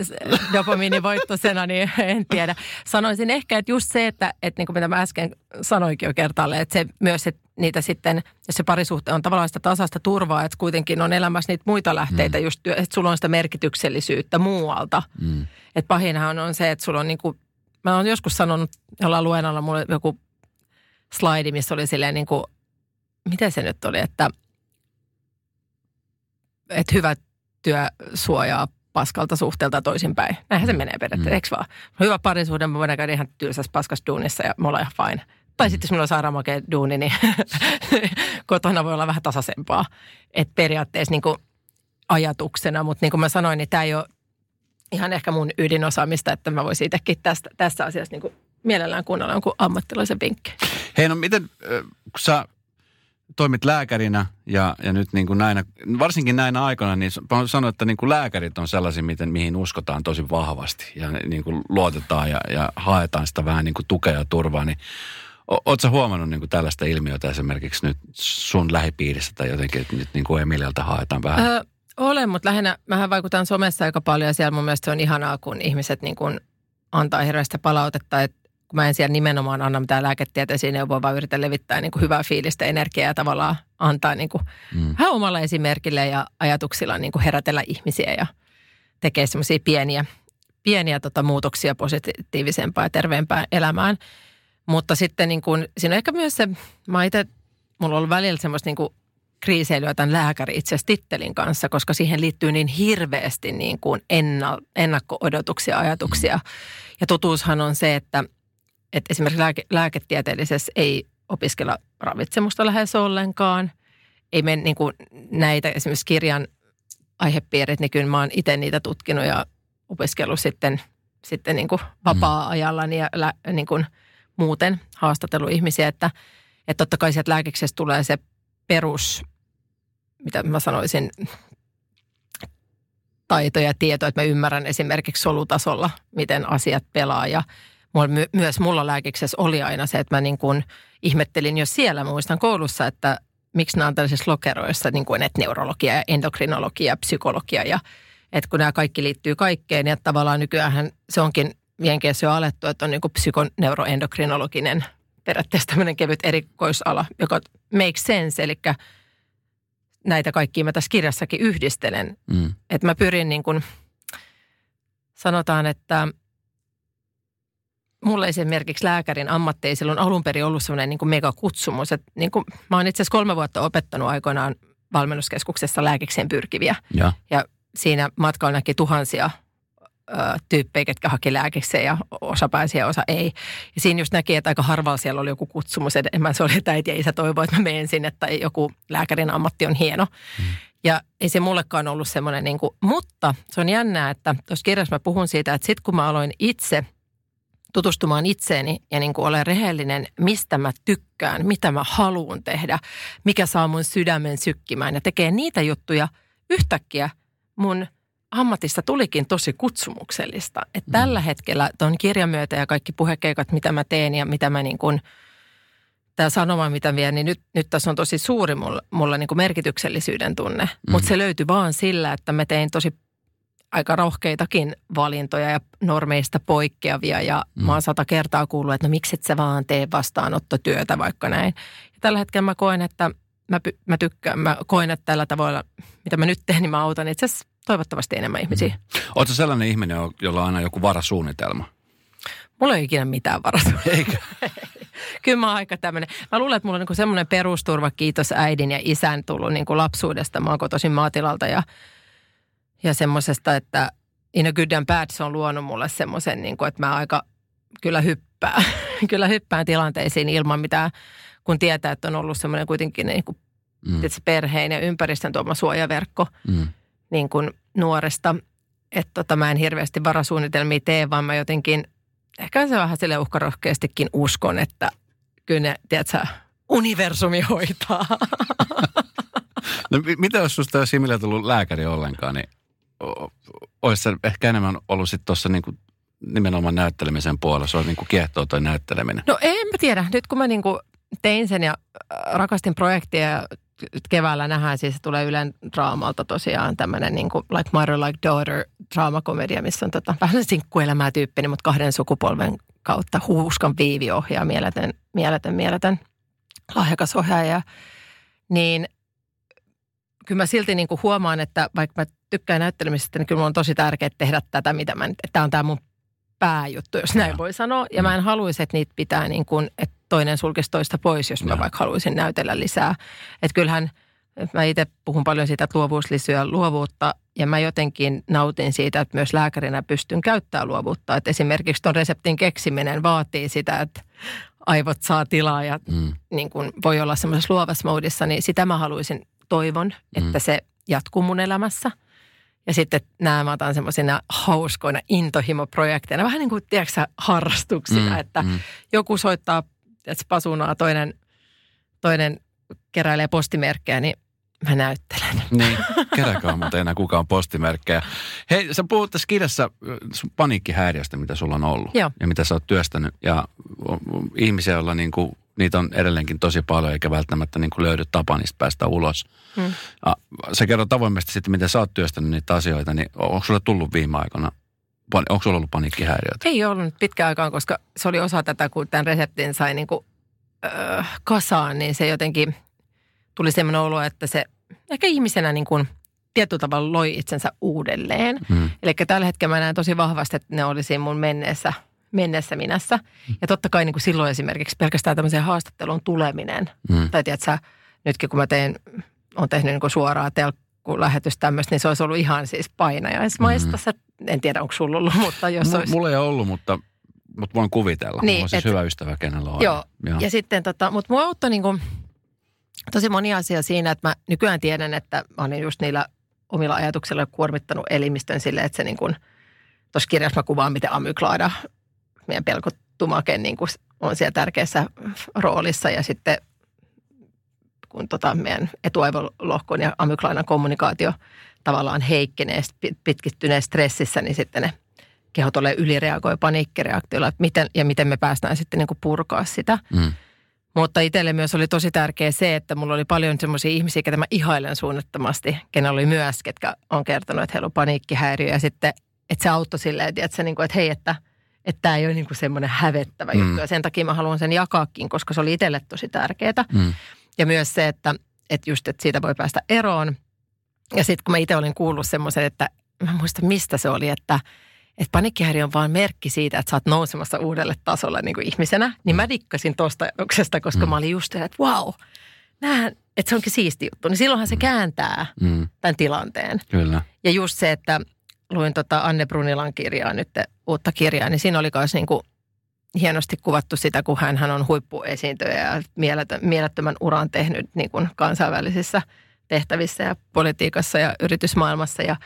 dopamiinivoittosena, niin en tiedä. Sanoisin ehkä, että just se, että, että niin kuin mitä mä äsken sanoinkin jo kertaalle, että se myös, että niitä sitten, jos se parisuhte on tavallaan sitä tasasta turvaa, että kuitenkin on elämässä niitä muita lähteitä, mm. just, että sulla on sitä merkityksellisyyttä muualta. Mm. Että pahinhan on se, että sulla on niin kuin, mä oon joskus sanonut jollain luennolla mulle joku slaidi, missä oli silleen niin kuin, miten se nyt oli, että, että hyvät työsuojaa paskalta suhteelta toisinpäin. Näinhän se mm. menee periaatteessa, mm. eikö vaan? Hyvä parisuhde, me voidaan käydä ihan tylsässä paskassa duunissa ja me ollaan ihan fine. Tai mm. sitten jos minulla on sairaanmakea duuni, niin kotona voi olla vähän tasaisempaa. Että periaatteessa niin kuin ajatuksena, mutta niin kuin mä sanoin, niin tämä ei ole ihan ehkä mun ydinosaamista, että mä voisin itsekin tästä, tässä asiassa niin kuin mielellään kuunnella jonkun ammattilaisen vinkkejä. Hei, no miten, kun sä toimit lääkärinä ja, ja nyt niin kuin näinä, varsinkin näinä aikoina, niin sanon, että niin kuin lääkärit on sellaisia, miten, mihin uskotaan tosi vahvasti ja niin kuin luotetaan ja, ja haetaan sitä vähän niin kuin tukea ja turvaa, niin Oletko huomannut niin kuin tällaista ilmiötä esimerkiksi nyt sun lähipiirissä tai jotenkin, että nyt niin kuin Emilialta haetaan vähän? Öö, olen, mutta lähinnä mähän vaikutan somessa aika paljon ja siellä mun mielestä se on ihanaa, kun ihmiset niin kuin antaa hirveästi palautetta, että kun mä en siellä nimenomaan anna mitään lääketieteisiä neuvoa, vaan yritän levittää niin kuin hyvää fiilistä, energiaa ja tavallaan antaa niin kuin mm. vähän omalla esimerkillä ja ajatuksilla niin kuin herätellä ihmisiä ja tekee semmoisia pieniä, pieniä tota, muutoksia positiivisempaan ja terveempään elämään. Mutta sitten niin kuin, siinä on ehkä myös se, mä itse, mulla on ollut välillä semmoista niin kuin kriiseilyä tämän lääkäri itse tittelin kanssa, koska siihen liittyy niin hirveästi niin kuin ennakko-odotuksia, ajatuksia. Ja totuushan on se, että että esimerkiksi lääke, lääketieteellisessä ei opiskella ravitsemusta lähes ollenkaan. Ei mene niin kuin näitä esimerkiksi kirjan aihepiirit, niin kyllä mä oon itse niitä tutkinut ja opiskellut sitten, sitten niin kuin vapaa-ajallani ja lä, niin kuin muuten haastatellut ihmisiä, että, että totta kai sieltä lääkiksestä tulee se perus, mitä mä sanoisin, taito ja tieto, että mä ymmärrän esimerkiksi solutasolla, miten asiat pelaa. Ja mulla, my, myös mulla lääkiksessä oli aina se, että mä niin kuin ihmettelin jo siellä, muistan koulussa, että miksi nämä on tällaisissa lokeroissa, niin kuin että neurologia ja endokrinologia ja psykologia ja että kun nämä kaikki liittyy kaikkeen ja tavallaan nykyään se onkin Jenkeissä jo alettu, että on niin kuin psykoneuroendokrinologinen periaatteessa tämmöinen kevyt erikoisala, joka makes sense, eli näitä kaikkia mä tässä kirjassakin yhdistelen. Mm. Että mä pyrin niin kuin, sanotaan, että mulla esimerkiksi lääkärin ammatti ei silloin alun perin ollut semmoinen niin megakutsumus. Että niin kuin, mä oon itse asiassa kolme vuotta opettanut aikoinaan valmennuskeskuksessa lääkikseen pyrkiviä. Ja, ja siinä matkalla näki tuhansia tyyppejä, ketkä haki lääkikseen ja osa pääsi ja osa ei. Ja siinä just näki, että aika harvalla siellä oli joku kutsumus. Enemmän se oli, että äiti ja isä toivoi, että mä menen sinne, että joku lääkärin ammatti on hieno. Mm. Ja ei se mullekaan ollut semmoinen, niin kuin, mutta se on jännää, että tuossa kirjassa mä puhun siitä, että sitten kun mä aloin itse tutustumaan itseeni ja niin kuin olen rehellinen, mistä mä tykkään, mitä mä haluan tehdä, mikä saa mun sydämen sykkimään ja tekee niitä juttuja, yhtäkkiä mun – ammatista tulikin tosi kutsumuksellista. Että mm. tällä hetkellä tuon kirjan myötä ja kaikki puhekeikat, mitä mä teen ja mitä mä niin kuin, tämä sanoma, mitä vien, niin nyt, nyt tässä on tosi suuri mulla, mulla niin kuin merkityksellisyyden tunne. Mm. Mutta se löytyi vaan sillä, että mä tein tosi aika rohkeitakin valintoja ja normeista poikkeavia. Ja mm. mä oon sata kertaa kuullut, että no miksi et sä vaan tee vastaanottotyötä vaikka näin. Ja tällä hetkellä mä koen, että mä, mä tykkään, mä koen, että tällä tavalla, mitä mä nyt teen, niin mä autan itse asiassa toivottavasti enemmän ihmisiä. Mm. Oletko sellainen ihminen, jolla on aina joku varasuunnitelma? Mulla ei ikinä mitään varasuunnitelmaa. Eikä? Kyllä mä oon aika tämmöinen. Mä luulen, että mulla on niin semmoinen perusturva, kiitos äidin ja isän tullut niin kuin lapsuudesta. Mä oon kotoisin maatilalta ja, ja semmoisesta, että in a good and bad se on luonut mulle semmoisen, niin kuin, että mä aika kyllä hyppään. kyllä hyppään tilanteisiin ilman mitään, kun tietää, että on ollut semmoinen kuitenkin niin kuin, mm. perheen ja ympäristön tuoma suojaverkko. Mm niin kuin nuoresta, että tota, mä en hirveästi varasuunnitelmia tee, vaan mä jotenkin ehkä se vähän sille uhkarohkeastikin uskon, että kyllä ne, tiedätkö, universumi hoitaa. No mitä jos susta olisi tullut lääkäri ollenkaan, niin olisi ehkä enemmän ollut sitten tuossa niin nimenomaan näyttelemisen puolella. Se on niin kuin kiehtoo toi näytteleminen. No en mä tiedä. Nyt kun mä niin kuin tein sen ja rakastin projektia ja keväällä nähdään, siis tulee Ylen draamalta tosiaan tämmöinen niin kuin Like Mother, Like Daughter draamakomedia, missä on tota, vähän sinkkuelämää tyyppinen, mutta kahden sukupolven kautta huuskan ohjaa, mieletön, mieletön, mieletön lahjakas ohjaaja. Niin kyllä mä silti niin kuin huomaan, että vaikka mä tykkään näyttelemisestä, niin kyllä on tosi tärkeää tehdä tätä, mitä mä, että tämä on tämä mun pääjuttu, jos näin voi sanoa. Ja mä en haluaisi, että niitä pitää niin kuin, että toinen sulkisi toista pois, jos mä vaikka haluaisin näytellä lisää. Että kyllähän mä itse puhun paljon siitä, että luovuus lisää luovuutta ja mä jotenkin nautin siitä, että myös lääkärinä pystyn käyttämään luovuutta. Että esimerkiksi tuon reseptin keksiminen vaatii sitä, että aivot saa tilaa ja mm. niin kuin voi olla semmoisessa luovassa moodissa, niin sitä mä haluaisin, toivon, että mm. se jatkuu mun elämässä – ja sitten nämä mä otan semmoisina hauskoina intohimoprojekteina, vähän niin kuin, tiedätkö harrastuksina, mm, että mm. joku soittaa tiedätkö, pasunaa, toinen, toinen keräilee postimerkkejä, niin mä näyttelen. Niin, keräkää mutta enää kukaan postimerkkejä. Hei, sä puhut tässä kirjassa sun paniikkihäiriöstä, mitä sulla on ollut. Joo. Ja mitä sä oot työstänyt. Ja ihmisiä, joilla niin kuin niitä on edelleenkin tosi paljon, eikä välttämättä niin kuin löydy tapa niistä päästä ulos. Hmm. Sä kerrot avoimesti sitten, miten sä oot työstänyt niitä asioita, niin onko sulle tullut viime aikoina, onko sulla ollut paniikkihäiriöitä? Ei ollut pitkään aikaan, koska se oli osa tätä, kun tämän reseptin sai niin kuin, äh, kasaan, niin se jotenkin tuli semmoinen olo, että se ehkä ihmisenä niin kuin tietyllä tavalla loi itsensä uudelleen. Hmm. Eli tällä hetkellä mä näen tosi vahvasti, että ne olisi mun menneessä – mennessä minässä. Ja totta kai niin kuin silloin esimerkiksi pelkästään tämmöiseen haastatteluun tuleminen. Mm. Tai tiedätkö, nytkin kun mä teen, on tehnyt niin kuin suoraa telkkulähetys tämmöistä, niin se olisi ollut ihan siis painajaismaista. Mm. En tiedä, onko sulla ollut, mutta jos M- olisi... Mulla ei ollut, mutta, mutta voin kuvitella. Niin, Mulla on siis et, hyvä ystävä, kenellä on. Joo, joo. ja sitten tota, mutta mua auttoi niin kuin, tosi moni asia siinä, että mä nykyään tiedän, että mä olin just niillä omilla ajatuksilla kuormittanut elimistön sille, että se niin kuin, tuossa kirjassa mä kuvaan, miten amyklaada meidän pelkotumake niin kuin on siellä tärkeässä roolissa ja sitten kun tota meidän etuaivolohkon ja amyklainan kommunikaatio tavallaan heikkenee pitkittyneessä stressissä, niin sitten ne kehot ole ylireagoi paniikkireaktioilla, että miten, ja miten me päästään sitten niin kuin purkaa sitä. Mm. Mutta itselle myös oli tosi tärkeää se, että mulla oli paljon semmoisia ihmisiä, ketä mä ihailen suunnattomasti, kenellä oli myös, ketkä on kertonut, että heillä on paniikkihäiriö ja sitten, että se auttoi silleen, että, että, niin kuin, että hei, että, että tämä ei ole niin kuin semmoinen hävettävä mm. juttu ja sen takia mä haluan sen jakaakin, koska se oli itselle tosi tärkeää. Mm. Ja myös se, että, että just, että siitä voi päästä eroon. Ja sitten kun mä itse olin kuullut semmoisen, että mä muistan mistä se oli, että – että paniikkihäiriö on vaan merkki siitä, että sä oot nousemassa uudelle tasolle niin kuin ihmisenä, niin mä dikkasin tosta ajatuksesta, koska mm. mä olin just että wow, nähän, että se onkin siisti juttu. Niin silloinhan se mm. kääntää mm. tämän tilanteen. Kyllä. Ja just se, että luin tota Anne Brunilan kirjaa nyt, uutta kirjaa, niin siinä oli myös niin kuin hienosti kuvattu sitä, kun hän, hän on huippuesiintyjä ja mielettömän uran tehnyt niin kuin kansainvälisissä tehtävissä ja politiikassa ja yritysmaailmassa. Ja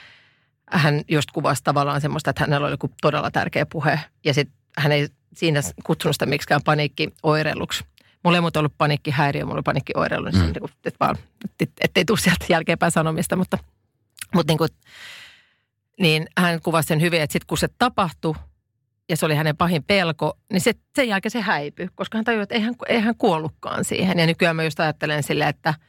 hän just kuvasi tavallaan semmoista, että hänellä oli joku todella tärkeä puhe. Ja sitten hän ei siinä kutsunut sitä miksikään paniikkioireiluksi. Mulla ei muuta ollut paniikkihäiriö, mulla oli paniikkioireilu, niin mm. niin että vaan, ettei tule sieltä jälkeenpäin sanomista, mutta, mutta niin, kuin, niin hän kuvasi sen hyvin, että sitten kun se tapahtui, ja se oli hänen pahin pelko, niin se, sen jälkeen se häipyi, koska hän tajui, että eihän, eihän kuollutkaan siihen. Ja nykyään mä just ajattelen silleen, että –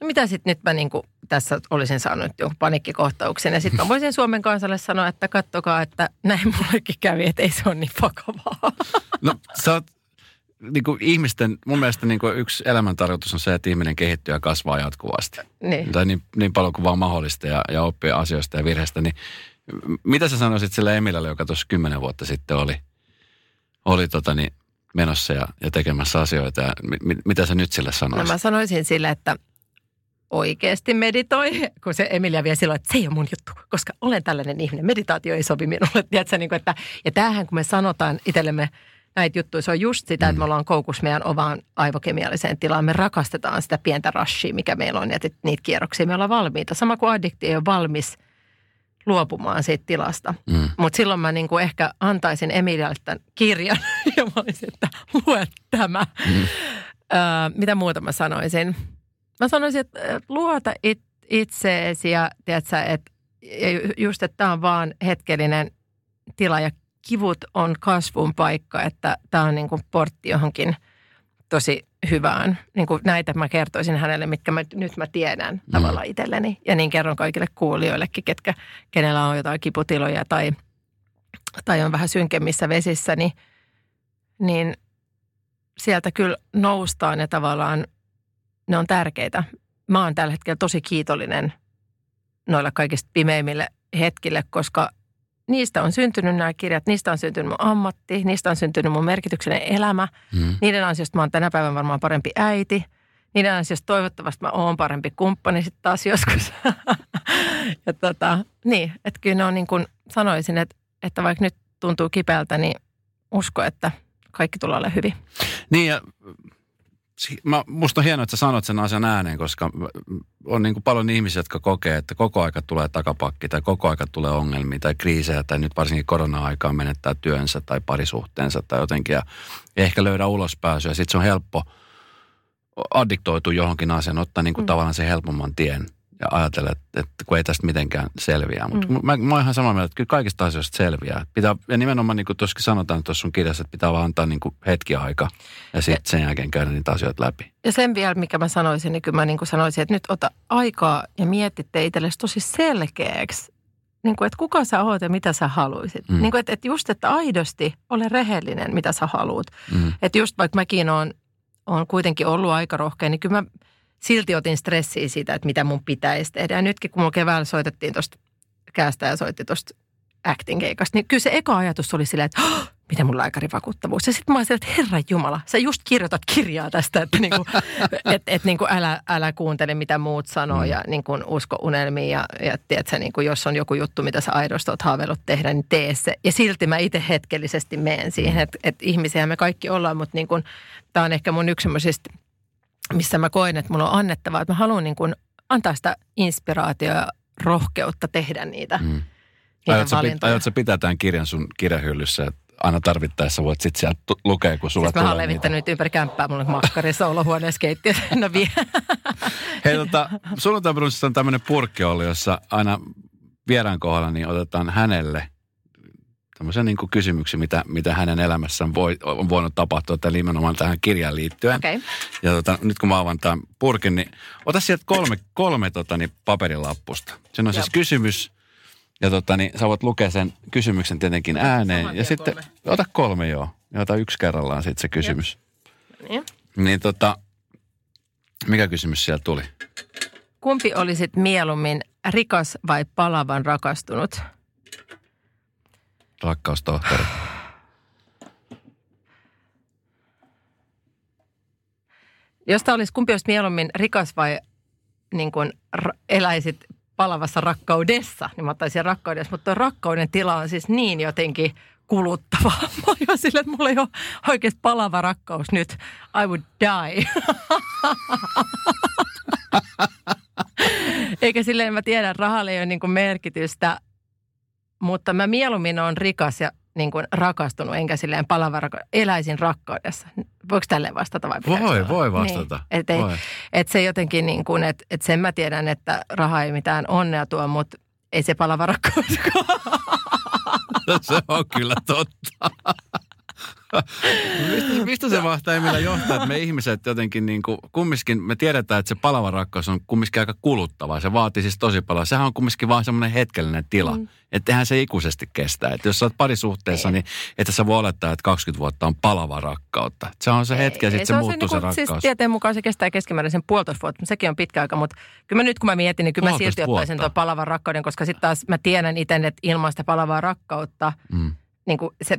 no mitä sitten nyt mä niin kuin tässä olisin saanut jonkun panikkikohtauksen. Ja sitten mä voisin Suomen kansalle sanoa, että kattokaa, että näin mullekin kävi, että ei se ole niin vakavaa. No sä oot, niin kuin ihmisten, mun mielestä niin kuin yksi elämäntarkoitus on se, että ihminen kehittyy ja kasvaa jatkuvasti. Niin. Tai niin, niin paljon kuin vaan mahdollista ja, ja oppia asioista ja virheistä. Niin mitä sä sanoisit sille Emilalle, joka tuossa kymmenen vuotta sitten oli, oli tota niin, menossa ja, ja tekemässä asioita. Ja mit, mitä sä nyt sille sanoisit? No mä sanoisin sille, että oikeasti meditoi, kun se Emilia vie silloin, että se ei ole mun juttu, koska olen tällainen ihminen. Meditaatio ei sovi minulle. Tiedätkö, niin kuin, että, ja tämähän, kun me sanotaan itsellemme näitä juttuja, se on just sitä, mm. että me ollaan koukus meidän ovaan aivokemialliseen tilaan. Me rakastetaan sitä pientä rushia, mikä meillä on, ja niitä kierroksia me ollaan valmiita. Sama kuin addikti ei ole valmis luopumaan siitä tilasta. Mm. Mutta silloin mä niinku ehkä antaisin Emilialle tämän kirjan, ja mä olisin, että lue tämä. Mm. Öö, mitä muuta mä sanoisin? Mä sanoisin, että luota it, itseesi ja tiedätkö, että just, että tämä on vaan hetkellinen tila ja kivut on kasvun paikka, että tämä on niin kuin portti johonkin tosi hyvään. Niin kuin näitä mä kertoisin hänelle, mitkä mä, nyt mä tiedän mm. tavallaan itselleni. Ja niin kerron kaikille kuulijoillekin, ketkä, kenellä on jotain kiputiloja tai, tai on vähän synkemmissä vesissä, niin, niin sieltä kyllä noustaan ja tavallaan ne on tärkeitä. Mä oon tällä hetkellä tosi kiitollinen noilla kaikista pimeimmille hetkille, koska niistä on syntynyt nämä kirjat, niistä on syntynyt mun ammatti, niistä on syntynyt mun merkityksellinen elämä. Mm. Niiden ansiosta mä oon tänä päivänä varmaan parempi äiti. Niiden ansiosta toivottavasti mä oon parempi kumppani sitten taas joskus. ja tota, niin, että kyllä ne on niin kuin sanoisin, että, että vaikka nyt tuntuu kipeältä, niin usko, että kaikki tulee olemaan hyvin. Niin ja mä, musta on hienoa, että sä sanot sen asian ääneen, koska on niin kuin paljon ihmisiä, jotka kokee, että koko aika tulee takapakki tai koko aika tulee ongelmia tai kriisejä tai nyt varsinkin korona-aikaan menettää työnsä tai parisuhteensa tai jotenkin ja ehkä löydä ulospääsyä. Sitten se on helppo addiktoitua johonkin asiaan, ottaa niin kuin mm. tavallaan sen helpomman tien – ja ajatella, että, että kun ei tästä mitenkään selviää. Mutta mm. mä, mä oon ihan samaa mieltä, että kyllä kaikista asioista selviää. Pitää, ja nimenomaan niin kuin tuossakin sanotaan tuossa sun kirjassa, että pitää vaan antaa niin kuin hetki aika ja sitten sen jälkeen käydä niitä asioita läpi. Ja sen vielä, mikä mä sanoisin, niin kyllä mä niin kuin sanoisin, että nyt ota aikaa ja mietitte itsellesi tosi selkeäksi, niin kuin, että kuka sä oot ja mitä sä haluaisit. Mm. Niin kuin, että, että just, että aidosti ole rehellinen, mitä sä haluat. Mm. Että just vaikka mäkin on, on kuitenkin ollut aika rohkea, niin kyllä mä silti otin stressiä siitä, että mitä mun pitäisi tehdä. Ja nytkin kun mulla keväällä soitettiin tuosta käästä ja soitti tuosta acting keikasta, niin kyllä se eka ajatus oli silleen, että oh, miten mun lääkärivakuuttavuus. Ja sitten mä olisin, että herra Jumala, sä just kirjoitat kirjaa tästä, että niinku, et, et niinku älä, älä kuuntele mitä muut sanoo mm. ja niinku usko unelmiin. Ja, ja tiedätkö, niinku, jos on joku juttu, mitä sä aidosti oot haaveillut tehdä, niin tee se. Ja silti mä itse hetkellisesti menen siihen, että et ihmisiä me kaikki ollaan, mutta niinku, tämä on ehkä mun yksi semmoisista missä mä koen, että mulla on annettavaa, että mä haluan niin kuin antaa sitä inspiraatioa ja rohkeutta tehdä niitä, mm. niitä aiotko, pit, aiotko pitää tämän kirjan sun kirjahyllyssä, että aina tarvittaessa voit sitten sieltä tu- lukea, kun sulla Siis mä tulee oon levittänyt ympäri kämppää, mulla on makkarissa olohuoneessa keittiö. No vie. Hei, tota, sunnuntaibrunsissa on tämmöinen purkki ollut, jossa aina vieraan kohdalla niin otetaan hänelle tämmöisiä niin kuin kysymyksiä, mitä, mitä hänen elämässään voi, on voinut tapahtua, tai nimenomaan tähän kirjaan liittyen. Okei. Okay. Ja tota, nyt kun mä avaan tämän purkin, niin ota sieltä kolme, kolme tota, niin paperilappusta. Siinä on siis Joo. kysymys, ja tota, niin, sä voit lukea sen kysymyksen tietenkin ääneen. Saman Ja sitten, kolme. ota kolme joo, ja ota yksi kerrallaan sitten se kysymys. Niin. Niin tota, mikä kysymys siellä tuli? Kumpi olisit mieluummin rikas vai palavan rakastunut? Rakkaustohtori. Jos tämä olisi, kumpi olisi mieluummin rikas vai niin kuin eläisit palavassa rakkaudessa, niin mä ottaisin rakkaudessa. Mutta rakkauden tila on siis niin jotenkin kuluttava. Mä oon jo sille, että mulla ei ole oikeasti palava rakkaus nyt. I would die. Eikä silleen mä tiedän, rahalle ei ole niin merkitystä, mutta mä mieluummin on rikas ja niin kuin rakastunut, enkä silleen palava rakka- eläisin rakkaudessa. Voiko tälleen vastata vai Voi, olla? voi vastata. Niin. Et ei, Voi. et se jotenkin niin kuin, että et sen mä tiedän, että raha ei mitään onnea tuo, mutta ei se palava rakkauskaan. se on kyllä totta. Mistä, mistä se mahtaa Emillä johtaa, että me ihmiset jotenkin niin kuin, kumminkin, me tiedetään, että se palava rakkaus on kumminkin aika kuluttavaa. Se vaatii siis tosi paljon. Sehän on kumminkin vaan semmoinen hetkellinen tila. Mm. Että eihän se ikuisesti kestä. Että jos sä oot parisuhteessa, niin että sä voi olettaa, että 20 vuotta on palava rakkautta. Se on se hetki ja sitten se, on muuttuu se, niinku- rakkaus. Siis tieteen mukaan se kestää keskimäärin sen puolitoista vuotta, mutta sekin on pitkä aika. Mutta kyllä mä nyt kun mä mietin, niin kyllä mä silti ottaisin tuon palavan rakkauden, koska sitten taas mä tiedän itse, että ilman sitä palavaa rakkautta, Mm. Niin kuin se,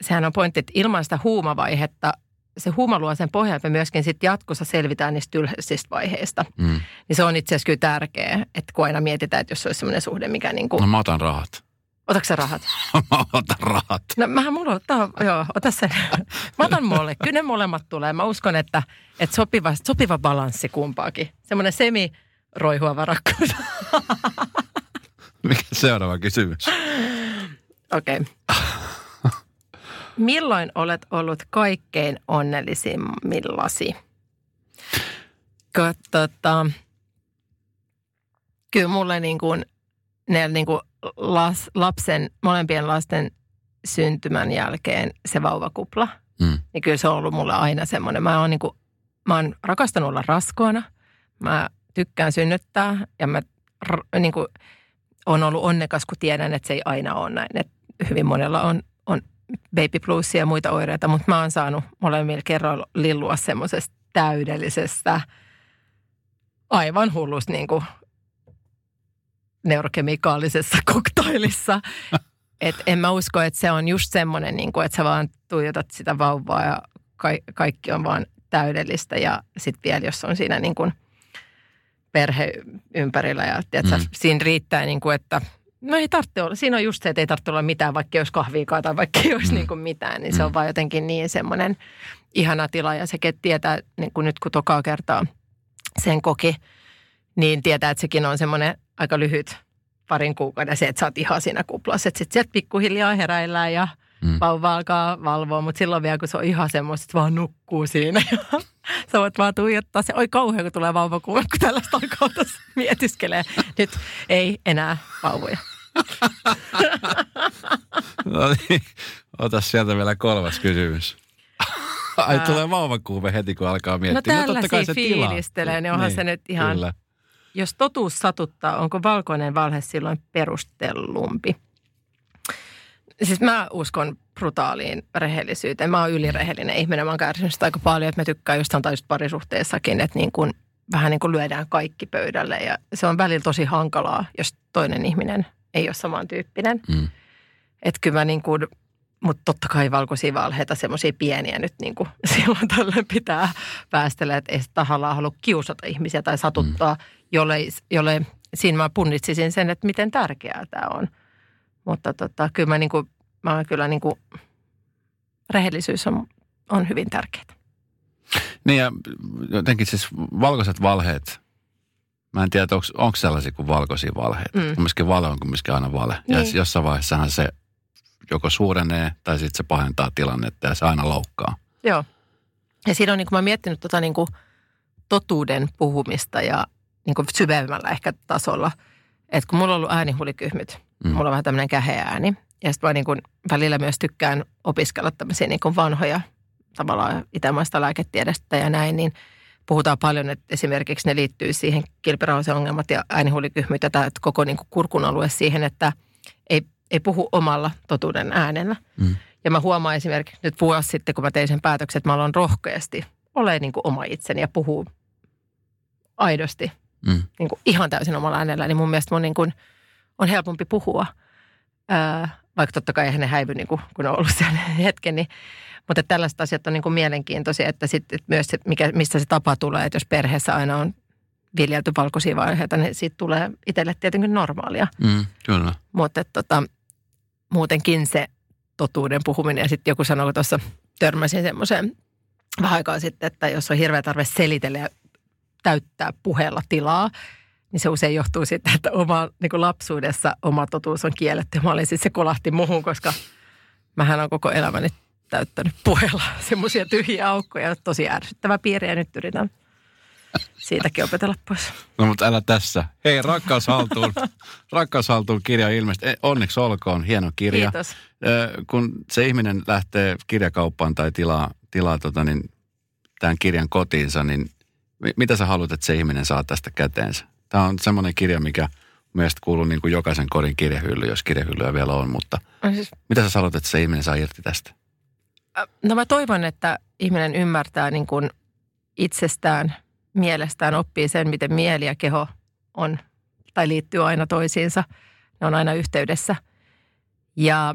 sehän on pointti, että ilman sitä huumavaihetta, se huuma luo sen pohjan, että me myöskin sitten jatkossa selvitään niistä tylsistä vaiheista. Mm. Niin se on itse asiassa kyllä tärkeää, että kun aina mietitään, että jos se olisi sellainen suhde, mikä niin kuin, No mä otan rahat. otatko sä rahat? mä otan rahat. No mähän mulla ottaa, joo, ota sen. Mä otan molle. Kyllä ne molemmat tulee. Mä uskon, että, että sopiva, sopiva balanssi kumpaakin. Semmoinen semi roihuava rakkaus. Mikä seuraava kysymys? Okei. Okay. Milloin olet ollut kaikkein onnellisimmillasi? Tota, kyllä mulle niin kuin, ne niin kuin las, lapsen, molempien lasten syntymän jälkeen se vauvakupla, Mm. niin kyllä se on ollut mulle aina semmoinen. Mä oon, niin kuin, mä oon rakastanut olla raskaana, mä tykkään synnyttää ja mä niin kuin, on ollut onnekas, kun tiedän, että se ei aina ole näin. Et hyvin monella on, on baby bluesia ja muita oireita, mutta mä oon saanut molemmilla kerroilla lillua semmoisesta täydellisestä, aivan hullusta niin kuin neurokemikaalisessa koktailissa. Et en mä usko, että se on just semmoinen, niin kuin, että sä vaan tuijotat sitä vauvaa ja ka- kaikki on vaan täydellistä. Ja sitten vielä, jos on siinä niin kuin perhe ympärillä ja tiedätkö, Mm. mm. siinä riittää, niin kuin, että no ei tarvitse olla. Siinä on just se, että ei tarvitse olla mitään, vaikka ei olisi kahviikaan tai vaikka ei olisi Mm. niin kuin mitään. Niin se Mm. on vaan jotenkin niin semmoinen ihana tila. Ja sekin tietää, niin kuin nyt kun tokaa kertaa sen koki, niin tietää, että sekin on semmoinen aika lyhyt parin kuukauden se, että sä oot ihan siinä kuplassa. Että sitten sieltä pikkuhiljaa heräillään ja Mm. vauva alkaa valvoa, mutta silloin vielä, kun se on ihan semmoista, että vaan nukkuu siinä ja sä voit vaan tuijottaa se. Oi kauhean, kun tulee vauvakuva, kun tällaista alkaa tässä mietiskelee. Nyt ei enää vauvoja. No niin, ota sieltä vielä kolmas kysymys. Ai tulee vauvakuuve heti, kun alkaa No miettiä. tällaisia fiilistelee, niin onhan se nyt ihan, Kyllä. jos totuus satuttaa, onko valkoinen valhe silloin perustellumpi? Siis mä uskon brutaaliin rehellisyyteen. Mä oon ylirehellinen ihminen. Mä oon kärsinyt sitä aika paljon, että mä tykkään just sanotaan just parisuhteessakin, että niin kuin, vähän niin kuin lyödään kaikki pöydälle. Ja se on välillä tosi hankalaa, jos toinen ihminen ei ole samantyyppinen. Mm. Että kyllä mä niin kuin, mutta totta kai valkoisia valheita, semmoisia pieniä nyt niin kuin silloin tällöin pitää päästellä, että ei tahallaan halua kiusata ihmisiä tai satuttaa, mm. jolle, jolle siinä mä punnitsisin sen, että miten tärkeää tämä on. Mutta tota, kyllä mä, niin kuin, mä kyllä niin kuin, rehellisyys on, on hyvin tärkeää. Niin ja jotenkin siis valkoiset valheet, mä en tiedä, onko sellaisia kuin valkoisia valheita. Mm. Mm. Kumminkin vale on kumminkin aina vale. Ja Niin. jossain vaiheessahan se joko suurenee tai sitten se pahentaa tilannetta ja se aina loukkaa. Joo. Ja siinä on niin kuin mä miettinyt tota niin kuin totuuden puhumista ja niin kuin syvemmällä ehkä tasolla. Että kun mulla on ollut äänihulikyhmyt, mm. mulla on vähän tämmöinen käheä ääni. Ja sitten mä niin kuin välillä myös tykkään opiskella tämmöisiä niin kuin vanhoja tavallaan itämaista lääketiedestä ja näin, niin puhutaan paljon, että esimerkiksi ne liittyy siihen kilpirauhasen ongelmat ja äänihulikyhmyt ja tämä koko niin kuin kurkun alue siihen, että ei, ei puhu omalla totuuden äänellä. Mm. Ja mä huomaan esimerkiksi nyt vuosi sitten, kun mä tein sen päätöksen, että mä aloin rohkeasti ole niin kuin oma itseni ja puhuu aidosti mm. niin kuin ihan täysin omalla äänellä, niin mun mielestä mun niin kuin on helpompi puhua. Ää, vaikka totta kai eihän ne häivy, niin kuin, kun on ollut siellä hetken, niin, mutta tällaiset asiat on niin kuin mielenkiintoisia, että sitten myös se, mikä, mistä se tapa tulee, että jos perheessä aina on viljelty valkoisia vaiheita, niin siitä tulee itselle tietenkin normaalia. Mm, kyllä. Mutta tota, muutenkin se totuuden puhuminen ja sitten joku sanoi, tuossa törmäsin semmoiseen vähän aikaa sitten, että jos on hirveä tarve selitellä ja täyttää puheella tilaa, niin se usein johtuu siitä, että oma, niin kuin lapsuudessa oma totuus on kielletty. Mä olin siis se kolahti muhun, koska mähän on koko elämäni täyttänyt puheella semmoisia tyhjiä aukkoja. Tosi ärsyttävä piiri ja nyt yritän siitäkin opetella pois. No mutta älä tässä. Hei, rakkaus haltuun. rakkaus haltuun kirja ilmeisesti. Onneksi olkoon, hieno kirja. Kiitos. Kun se ihminen lähtee kirjakauppaan tai tilaa, tilaa tota niin, tämän kirjan kotiinsa, niin mitä sä haluat, että se ihminen saa tästä käteensä? Tämä on semmoinen kirja, mikä mielestäni kuuluu niin kuin jokaisen kodin kirjahylly, jos kirjahyllyä vielä on, mutta siis, mitä sä haluat, että se ihminen saa irti tästä? No mä toivon, että ihminen ymmärtää niin kuin itsestään, mielestään, oppii sen, miten mieli ja keho on tai liittyy aina toisiinsa. Ne on aina yhteydessä. Ja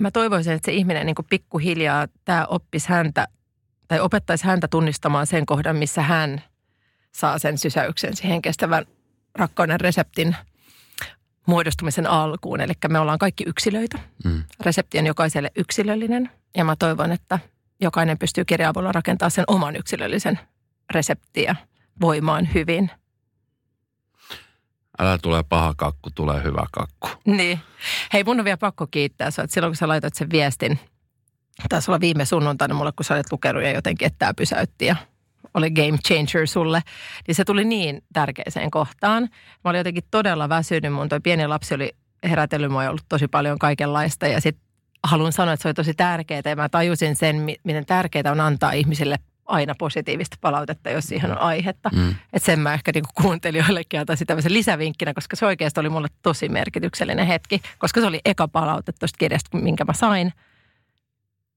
mä toivoisin, että se ihminen niin kuin pikkuhiljaa tämä oppisi häntä tai opettaisi häntä tunnistamaan sen kohdan, missä hän saa sen sysäyksen siihen kestävän rakkauden reseptin muodostumisen alkuun. Eli me ollaan kaikki yksilöitä. Mm. Resepti on jokaiselle yksilöllinen ja mä toivon, että jokainen pystyy kirja-avulla rakentamaan sen oman yksilöllisen reseptiä voimaan hyvin. Älä tule paha kakku, tulee hyvä kakku. Niin. Hei, mun on vielä pakko kiittää sinua, että silloin kun sä laitoit sen viestin, taisi olla viime sunnuntaina mulle, kun sä olet lukenut ja jotenkin, että tämä pysäytti ja oli game changer sulle, niin se tuli niin tärkeäseen kohtaan. Mä olin jotenkin todella väsynyt. Mun toi pieni lapsi oli herätellyt mua ollut tosi paljon kaikenlaista ja sitten haluan sanoa, että se oli tosi tärkeää ja mä tajusin sen, miten tärkeää on antaa ihmisille aina positiivista palautetta, jos siihen on aihetta. Mm. Että sen mä ehkä niinku kuuntelijoillekin antaisin tämmöisen lisävinkkinä, koska se oikeasti oli mulle tosi merkityksellinen hetki, koska se oli eka palaute tuosta kirjasta, minkä mä sain.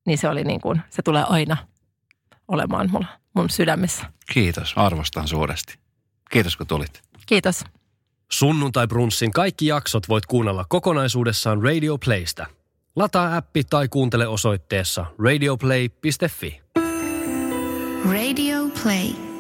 Niin se oli niin kuin, se tulee aina olemaan mulla mun sydämessä. Kiitos, arvostan suuresti. Kiitos kun tulit. Kiitos. Sunnuntai Brunssin kaikki jaksot voit kuunnella kokonaisuudessaan Radio Playstä. Lataa appi tai kuuntele osoitteessa radioplay.fi. Radio Play.